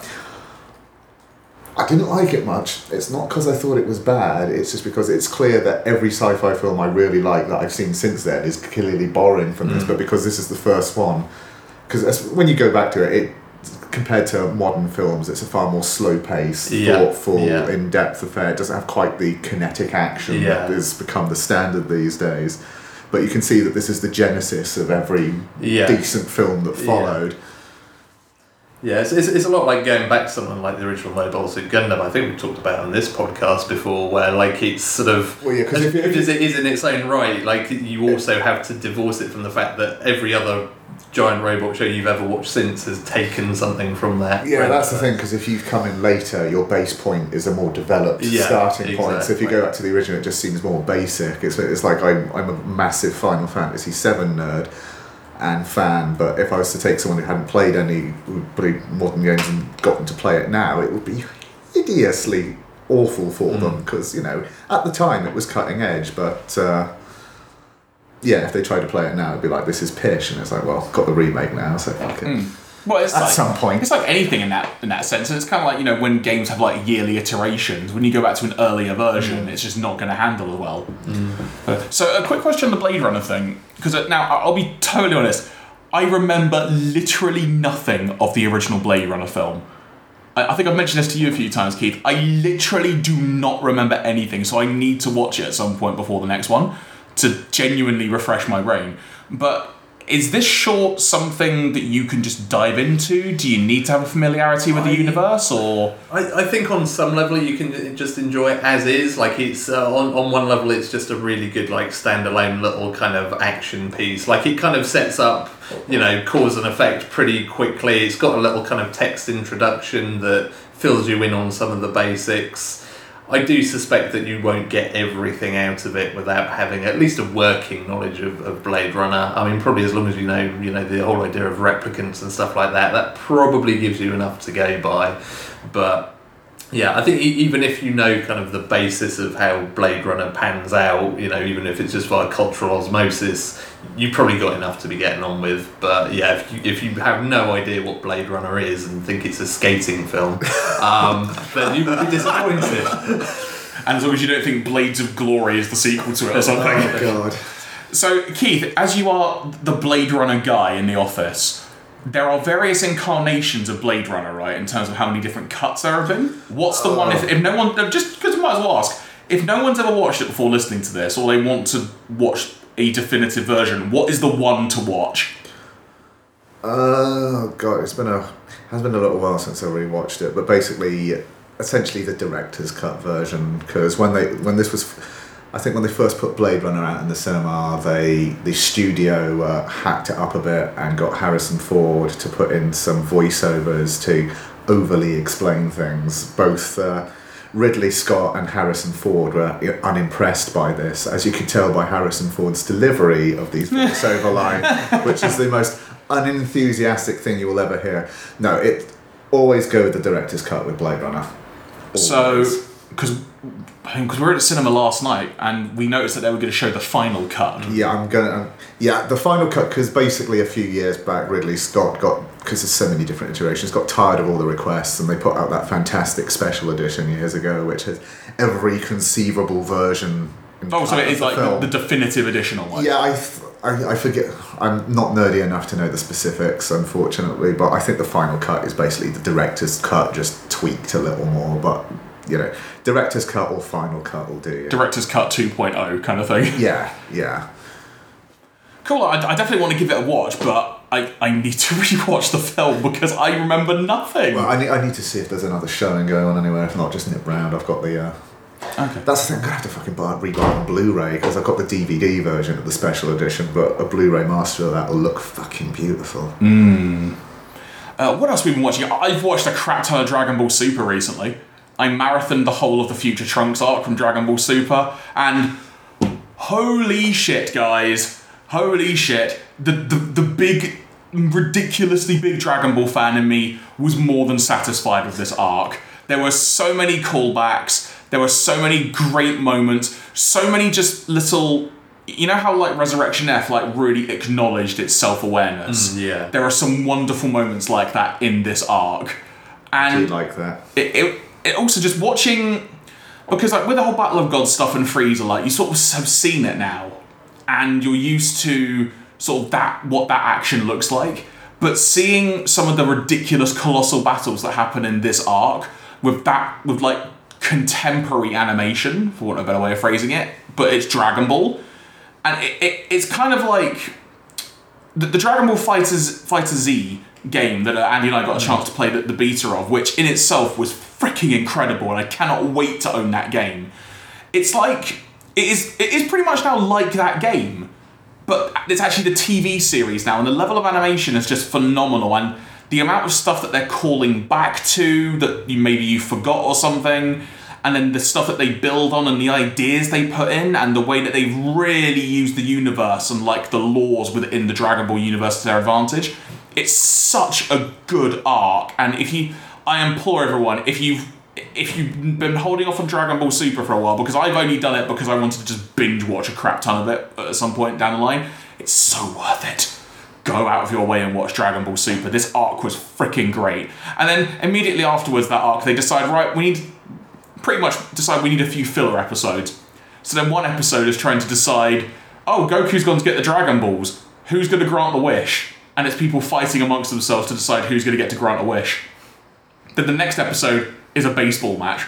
"I didn't like it much. It's not because I thought it was bad. It's just because it's clear that every sci-fi film I really like that I've seen since then is clearly borrowing from this, mm. but because this is the first one, because when you go back to it, it." Compared to modern films, it's a far more slow-paced, Yeah, thoughtful, yeah. in-depth affair. It doesn't have quite the kinetic action Yeah. that has become the standard these days. But you can see that this is the genesis of every decent film that followed. Yeah, it's, it's, it's a lot like going back to something like the original Mobile Suit Gundam. I think we talked about on this podcast before, where like it's sort of Well, yeah, as if good if it is in its own right, like you also have to divorce it from the fact that every other giant robot show you've ever watched since has taken something from that. Yeah, that's the thing because if you've come in later, your base point is a more developed Yeah, starting point. So if you go back to the original, it just seems more basic. It's, it's like I'm, I'm a massive Final Fantasy VII nerd and fan, but if I was to take someone who hadn't played any bloody modern games and got them to play it now, it would be hideously awful for Mm. them because you know at the time it was cutting edge, but. Uh, yeah, if they tried to play it now, it'd be like this is pish, and it's like, well, got the remake now, so fuck it. Well, it's At like, some point. it's like anything in that in that sense. And it's kind of like you know when games have like yearly iterations. When you go back to an earlier version, mm. it's just not going to handle as well. Mm. Uh, so, a quick question on the Blade Runner thing, because uh, now I- I'll be totally honest. I remember literally nothing of the original Blade Runner film. I, I think I've mentioned this to you a few times, Keith. I literally do not remember anything, so I need to watch it at some point before the next one to genuinely refresh my brain. But is this short something that you can just dive into? Do you need to have a familiarity with the universe, or I, I think on some level you can just enjoy it as is. Like it's uh, on on one level it's just a really good like standalone little kind of action piece. Like it kind of sets up you know cause and effect pretty quickly. It's got a little kind of text introduction that fills you in on some of the basics. I do suspect that you won't get everything out of it without having at least a working knowledge of, of Blade Runner. I mean, probably as long as you know, you know, the whole idea of replicants and stuff like that, that probably gives you enough to go by. But yeah, I think e- even if you know kind of the basis of how Blade Runner pans out, you know, even if it's just via cultural osmosis, you've probably got enough to be getting on with. But yeah, if you, if you have no idea what Blade Runner is and think it's a skating film, um, then you will be disappointed. and as long as you don't think Blades of Glory is the sequel to it or something. Oh god. So, Keith, as you are the Blade Runner guy in the office, there are various incarnations of Blade Runner, right? In terms of how many different cuts there have been. What's the one? If, oh. if no one, just because might as well ask, if no one's ever watched it before listening to this, or they want to watch a definitive version, what is the one to watch? Oh god, it's been a has been a little while since I rewatched it, but basically, essentially the director's cut version. Because when they when this was, I think when they first put Blade Runner out in the cinema, they the studio uh, hacked it up a bit and got Harrison Ford to put in some voiceovers to overly explain things. Both. Uh, Ridley Scott and Harrison Ford were unimpressed by this, as you could tell by Harrison Ford's delivery of these voiceover lines, which is the most unenthusiastic thing you will ever hear. No, it always go with the director's cut with Blade Runner. So, because because we were at the cinema last night and we noticed that they were going to show the final cut. yeah, I'm gonna. Um, yeah, the final cut because basically a few years back, Ridley Scott got because there's so many different iterations, got tired of all the requests, and they put out that fantastic special edition years ago, which has every conceivable version. in Oh, so it is like the, the definitive edition, or Yeah, I, th- I, I forget. I'm not nerdy enough to know the specifics, unfortunately. But I think the final cut is basically the director's cut, just tweaked a little more. But you know, director's cut or final cut will do. You. Director's Cut 2.0 kind of thing. Yeah, yeah. Cool, I, I definitely want to give it a watch, but I, I need to rewatch the film because I remember nothing. Well, I need, I need to see if there's another showing going on anywhere. If not, just nip round. I've got the. Uh, okay. that's the thing. I'm gonna have to fucking buy rebuy it on Blu-ray because I've got the DVD version of the special edition, but a Blu-ray master of that will look fucking beautiful. Uh, what else have we been watching? I've watched a crap ton of Dragon Ball Super recently. I marathoned the whole of the Future Trunks arc from Dragon Ball Super, and holy shit, guys! Holy shit! The the, the big, ridiculously big Dragon Ball fan in me was more than satisfied with this arc. There were so many callbacks. There were so many great moments. So many just little. You know how like Resurrection F like really acknowledged its self awareness. Mm, yeah. There are some wonderful moments like that in this arc, I do and like that. it, it, it also just watching because like with the whole Battle of Gods stuff and Frieza, like you sort of have seen it now, and you're used to sort of that what that action looks like. But seeing some of the ridiculous colossal battles that happen in this arc with that with like contemporary animation, for want of a better way of phrasing it, but it's Dragon Ball, and it, it, it's kind of like the, the Dragon Ball Fighters Fighter Z game that uh, Andy and I got a chance to play the, the beta of, which in itself was freaking incredible, and I cannot wait to own that game. It's like it is it is pretty much now like that game, but it's actually the TV series now, and the level of animation is just phenomenal, and the amount of stuff that they're calling back to that you maybe you forgot or something. And then the stuff that they build on and the ideas they put in and the way that they really use the universe and like the laws within the Dragon Ball universe to their advantage. It's such a good arc. And if you I implore everyone, if you've if you've been holding off on Dragon Ball Super for a while, because I've only done it because I wanted to just binge watch a crap ton of it at some point down the line, it's so worth it. Go out of your way and watch Dragon Ball Super. This arc was freaking great. And then immediately afterwards, that arc, they decide, right, we need pretty much decide we need a few filler episodes. So then one episode is trying to decide, oh, Goku's going to get the Dragon Balls. Who's going to grant the wish? And it's people fighting amongst themselves to decide who's going to get to grant a wish. Then the next episode is a baseball match.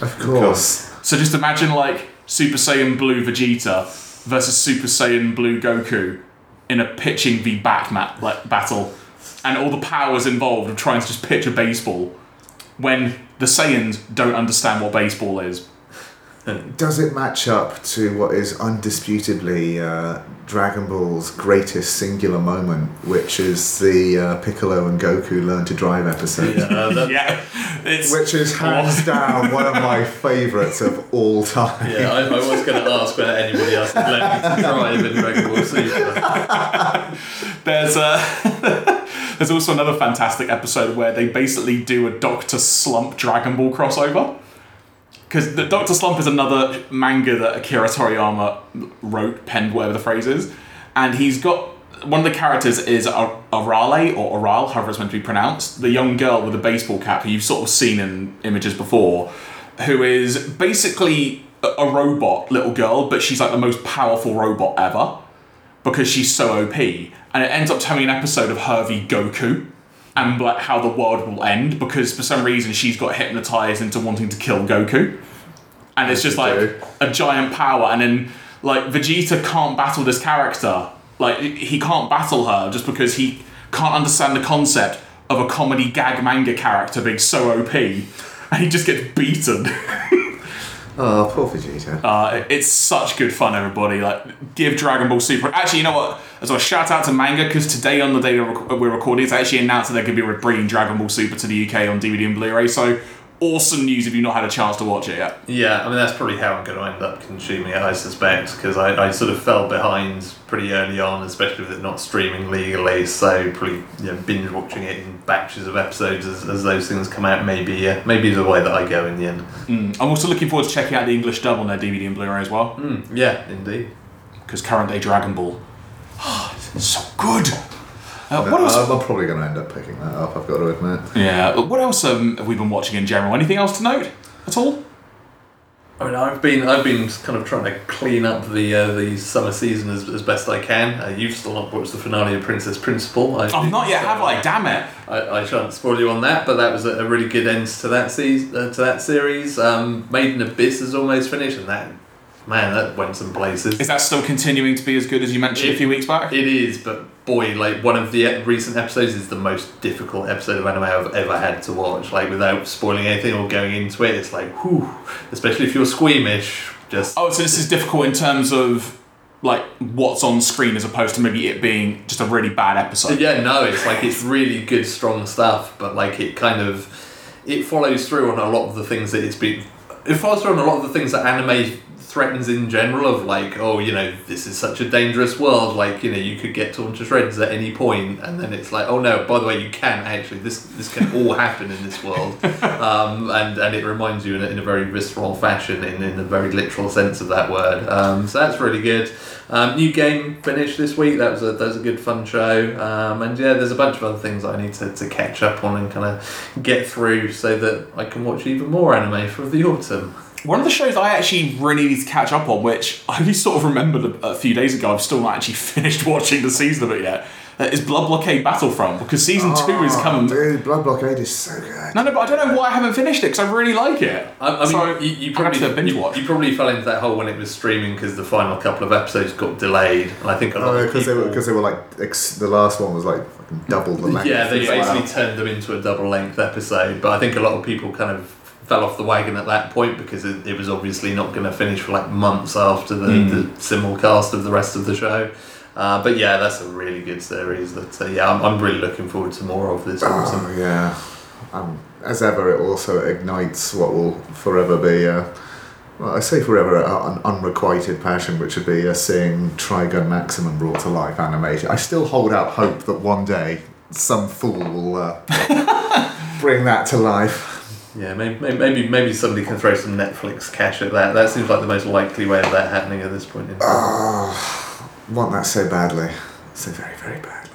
Of course. So just imagine like Super Saiyan Blue Vegeta versus Super Saiyan Blue Goku in a pitching v bat mat like battle, and all the powers involved of trying to just pitch a baseball when the Saiyans don't understand what baseball is. Does it match up to what is undisputably uh, Dragon Ball's greatest singular moment, which is the uh, Piccolo and Goku learn to drive episode? Yeah, uh, that- Yeah, it's Which is hands down one of my favourites of all time. yeah, I, I was going to ask whether anybody else had learned to drive in Dragon Ball Super. There's a there's also another fantastic episode where they basically do a Doctor Slump Dragon Ball crossover. Because the Doctor Slump is another manga that Akira Toriyama wrote, penned, whatever the phrase is, and he's got one of the characters is Ar- Arale or Aral, however it's meant to be pronounced, the young girl with the baseball cap who you've sort of seen in images before, who is basically a, a robot little girl, but she's like the most powerful robot ever because she's so OP. And it ends up telling an episode of Hervey Goku and like how the world will end because for some reason she's got hypnotized into wanting to kill Goku. And it's just like a giant power and then like Vegeta can't battle this character. Like he can't battle her just because he can't understand the concept of a comedy gag manga character being so OP and he just gets beaten. Oh, poor Vegeta. Uh, it's such good fun, everybody. Like, give Dragon Ball Super. Actually, you know what? As well, shout out to Manga because today on the day we're recording, it's actually announced that they're going to be bringing Dragon Ball Super to the UK on DVD and Blu-ray. So, awesome news if you've not had a chance to watch it yet. Yeah, I mean that's probably how I'm going to end up consuming it. I suspect because I, I sort of fell behind pretty early on, especially with it not streaming legally. So probably you know, binge watching it in batches of episodes as, as those things come out. Maybe uh, maybe the way that I go in the end. Mm. I'm also looking forward to checking out the English dub on their DVD and Blu-ray as well Mm, yeah, indeed. because current day Dragon Ball, it's so good. Uh, what else? I'm, I'm probably going to end up picking that up, I've got to admit. yeah. What else um, have we been watching in general? Anything else to note at all? I mean, I've been I've been kind of trying to clean up the uh, the summer season as, as best I can. Uh, you've still not watched the finale of Princess Principal. I I've think, not yet, so have I? Damn it. I, I shan't spoil you on that, but that was a, a really good end to that season, uh, to that series. Um, Made in Abyss is almost finished, and that man, that went some places. Is that still continuing to be as good as you mentioned a few weeks back? It is, but boy, like one of the recent episodes is the most difficult episode of anime I've ever had to watch. Like without spoiling anything or going into it, it's like whew. Especially if you're squeamish, just oh, so this is difficult in terms of like what's on screen as opposed to maybe it being just a really bad episode. yeah, no, it's like it's really good, strong stuff, but like it kind of it follows through on a lot of the things that it's been. It follows through on a lot of the things that anime threatens in general of like oh you know this is such a dangerous world like you know you could get torn to shreds at any point and then it's like oh no by the way you can actually this this can all happen in this world. Um, and and it reminds you in a, in a very visceral fashion in, in a very literal sense of that word. Um, so that's really good. Um, new game finished this week. That was a that was a good fun show. Um, and yeah there's a bunch of other things I need to, to catch up on and kind of get through so that I can watch even more anime for the autumn One of the shows I actually really need to catch up on, which I only sort of remembered a, a few days ago, I've still not actually finished watching the season of it yet, uh, is Blood Blockade Battlefront, because season two is Oh, coming. Dude, Blood Blockade is so good. No, no, but I don't know why I haven't finished it, because I really like it. I, I mean, So, you, you have probably to binge you, watch. you probably fell into that hole when it was streaming because the final couple of episodes got delayed, and I think a lot Oh, of because they were because they were like ex- the last one was like fucking double the length. yeah, they basically well. turned them into a double length episode, but I think a lot of people kind of fell off the wagon at that point because it, it was obviously not going to finish for like months after the, Mm. the simulcast of the rest of the show. Uh, but yeah, that's a really good series. That uh, yeah, I'm, I'm really looking forward to more of this. Oh yeah. Um, as ever, it also ignites what will forever be. Uh, well, I say forever an unrequited passion, which would be uh, seeing Trigun Maximum brought to life animated. I still hold out hope that one day some fool will uh, bring that to life. Yeah, maybe, maybe maybe somebody can throw some Netflix cash at that. That seems like the most likely way of that happening at this point in time. Oh, ah, want that so badly, so very very badly.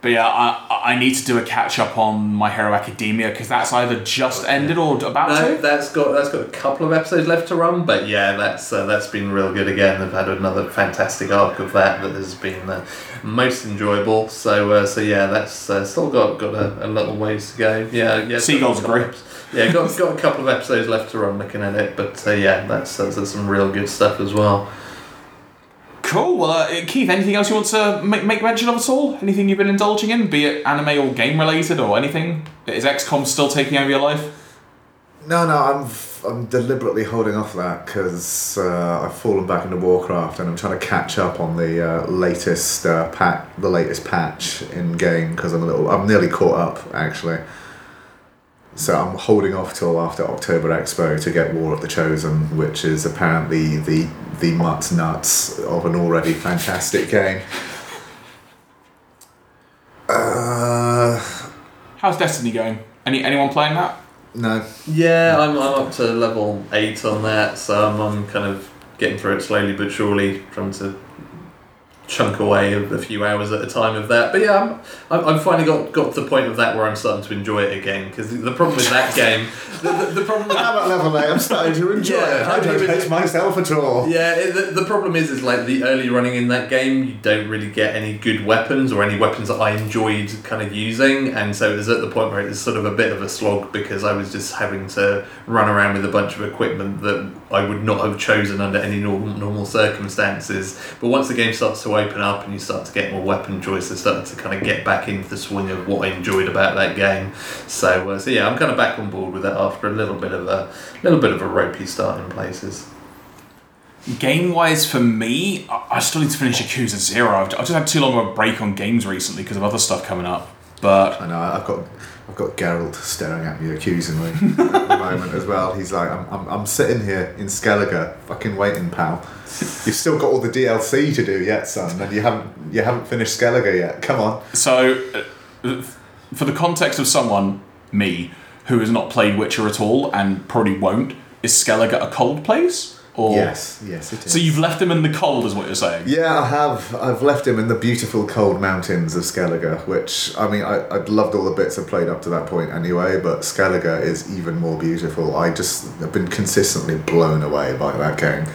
But yeah, I, I need to do a catch up on My Hero Academia, because that's either just ended or about No, to. that's got that's got a couple of episodes left to run, but yeah, that's uh, that's been real good again. They've had another fantastic arc of that that has been uh, most enjoyable. So uh, so yeah, that's uh, still got got a, a little ways to go. Yeah, yeah. Seagulls got a couple agree. of eps- Yeah, got got a couple of episodes left to run. Looking at it, but uh, yeah, that's, that's that's some real good stuff as well. Cool. Well, uh, Keith, anything else you want to make, make mention of at all? Anything you've been indulging in, be it anime or game related or anything? Is XCOM still taking over your life? No, no, I'm I'm deliberately holding off that because uh, I've fallen back into Warcraft and I'm trying to catch up on the uh, latest uh, pat, the latest patch in game because I'm a little, I'm nearly caught up actually. So I'm holding off till after October Expo to get War of the Chosen, which is apparently the the mutt nuts of an already fantastic game. Uh, How's Destiny going? Any anyone playing that? no. Yeah, I'm, I'm up to level eight on that, so I'm, I'm kind of getting through it slowly but surely, trying to chunk away a, few hours at a time of that. But yeah, I'm, I'm, I've finally got, got to the point of that where I'm starting to enjoy it again. Because the, problem with that game, the, the, the problem with I'm at level 8, I'm starting to enjoy Yeah, it. I don't it hate myself at all. Yeah, it, the, the problem is, is like the early running in that game, you don't really get any good weapons or any weapons that I enjoyed kind of using, and so it was at the point where it was sort of a bit of a slog because I was just having to run around with a bunch of equipment that I would not have chosen under any normal normal circumstances. But once the game starts to open up and you start to get more weapon choices, start to kind of get back into the swing of what I enjoyed about that game. So, uh, so yeah, I'm kind of back on board with that after a little bit of a little bit of a ropey start in places. Game wise, for me, I, still need to finish Yakuza Zero. I've just had too long of a break on games recently because of other stuff coming up. But I know. I've got I've got Geralt staring at me accusingly at the moment as well. He's like, I'm, I'm, I'm sitting here in Skellige, fucking waiting, pal. You've still got all the DLC to do yet, son, and you haven't you haven't finished Skellige yet. Come on. so, uh, for the context of someone, me, who has not played Witcher at all and probably won't, is Skellige a cold place? Or Yes, yes, it is. So you've left him in the cold, is what you're saying? Yeah, I have. I've left him in the beautiful cold mountains of Skellige, which, I mean, I, I'd loved all the bits I've played up to that point anyway, but Skellige is even more beautiful. I just have been consistently blown away by that game.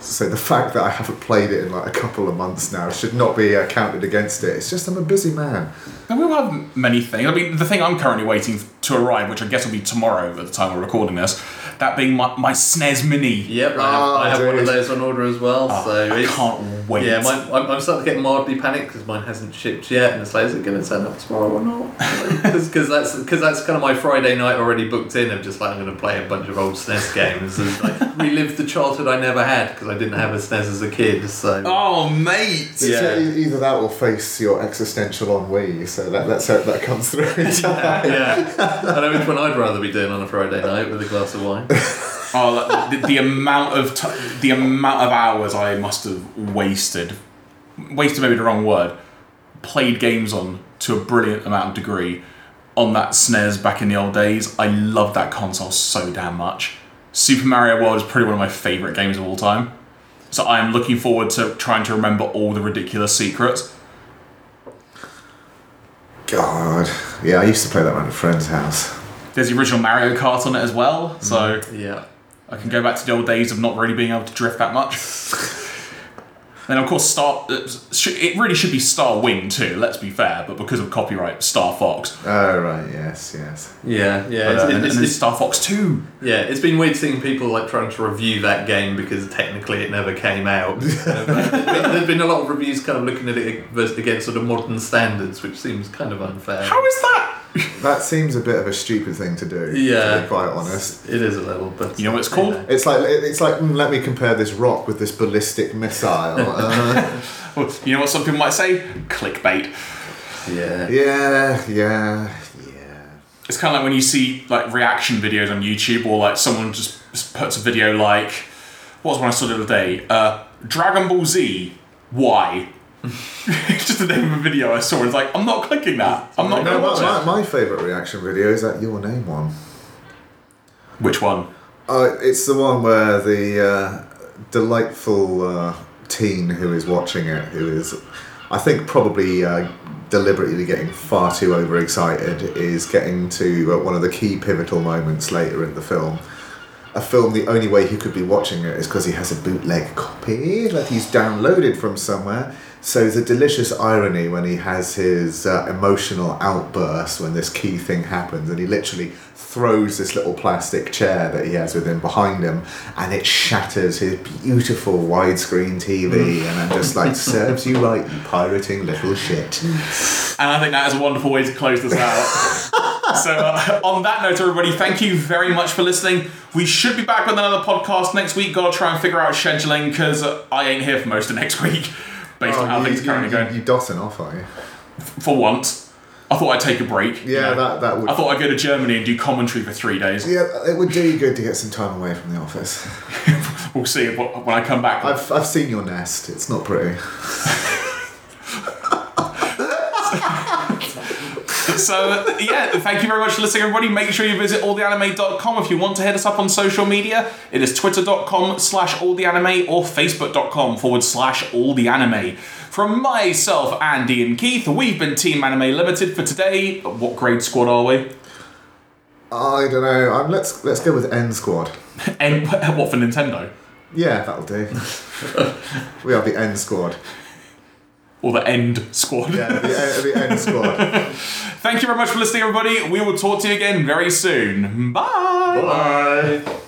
So the fact that I haven't played it in like a couple of months now should not be uh, counted against it. It's just I'm a busy man. And we'll have many things. I mean, the thing I'm currently waiting to arrive, which I guess will be tomorrow at the time we're recording this, that being my, my SNES Mini. Yep, I have, Oh, I have one of those on order as well. so Ah, I can't wait. Yeah, mine, I'm, I'm starting to get mildly panicked because mine hasn't shipped yet, and it's like, is it going to turn up tomorrow or not? Because that's because that's kind of my Friday night already booked in of just like I'm going to play a bunch of old SNES games and like relive the childhood I never had because I didn't have a SNES as a kid. So Oh, mate! It's Yeah. either that or face your existential ennui. So that, let's hope that comes through. in time. yeah, I know which one I'd rather be doing on a Friday night with a glass of wine. Oh, the, the amount of t- the amount of hours I must have wasted, wasted maybe the wrong word, played games on to a brilliant amount of degree on that SNES back in the old days. I love that console so damn much. Super Mario World is probably one of my favorite games of all time. So I am looking forward to trying to remember all the ridiculous secrets. God. Yeah, I used to play that one at a friend's house. There's the original Mario Kart on it as well, so Yeah. I can go back to the old days of not really being able to drift that much. then of course Star, uh, it really should be Starwing too. Let's be fair, but because of copyright, Star Fox. Oh, right, yes, yes. Yeah, yeah, But, it's, uh, and, it's, and then it's, Star Fox Two. yeah. It's been weird seeing people like trying to review that game because technically it never came out. there's been a lot of reviews kind of looking at it against sort of modern standards, which seems kind of unfair. How is that? That seems a bit of a stupid thing to do. Yeah. To be quite honest. It is a little, but You know what it's called? It's like it's like mm, let me compare this rock with this ballistic missile. Uh, Well, You know what some people might say? Clickbait. Yeah. yeah, yeah, yeah. It's kind of like when you see like reaction videos on YouTube, or like someone just just puts a video like, what was one I saw the other day? Uh, Dragon Ball Z. Why? just the name of a video I saw. It's like I'm not clicking that. I'm not No, going to watch my, my, my favourite reaction video is that your name one. Which one? Uh, it's the one where the uh, delightful uh, teen who is watching it, who is, I think, probably uh, deliberately getting far too overexcited, is getting to uh, one of the key pivotal moments later in the film. A film, the only way he could be watching it is because he has a bootleg copy that he's downloaded from somewhere. So the delicious irony when he has his uh, emotional outburst when this key thing happens, and he literally throws this little plastic chair that he has with him behind him, and it shatters his beautiful widescreen TV, and I'm just like, serves you right, you pirating little shit. And I think that is a wonderful way to close this out. so, uh, on that note, everybody, thank you very much for listening. We should be back with another podcast next week. Got to try and figure out scheduling because I ain't here for most of next week, based on how Oh, you, things are you, currently you, going. you dotting off, are you? For once, I thought I'd take a break. you Yeah, know. that, that would. I thought I'd go to Germany and do commentary for three days. yeah, it would do you good to get some time away from the office. We'll see when I come back. I've, I've seen your nest. It's not pretty. So, yeah, thank you very much for listening, everybody. Make sure you visit alltheanime.com if you want to hit us up on social media. It is twitter.com slash alltheanime or facebook.com forward slash alltheanime. From myself, Andy, and Keith, we've been Team Anime Limited for today. What grade squad are we? I don't know. Um, let's let's go with N Squad. And what for Nintendo? Yeah, that'll do. we are the N Squad. Or the End squad? Yeah, the, the N Squad. Thank you very much for listening, everybody. We will talk to you again very soon. Bye. Bye.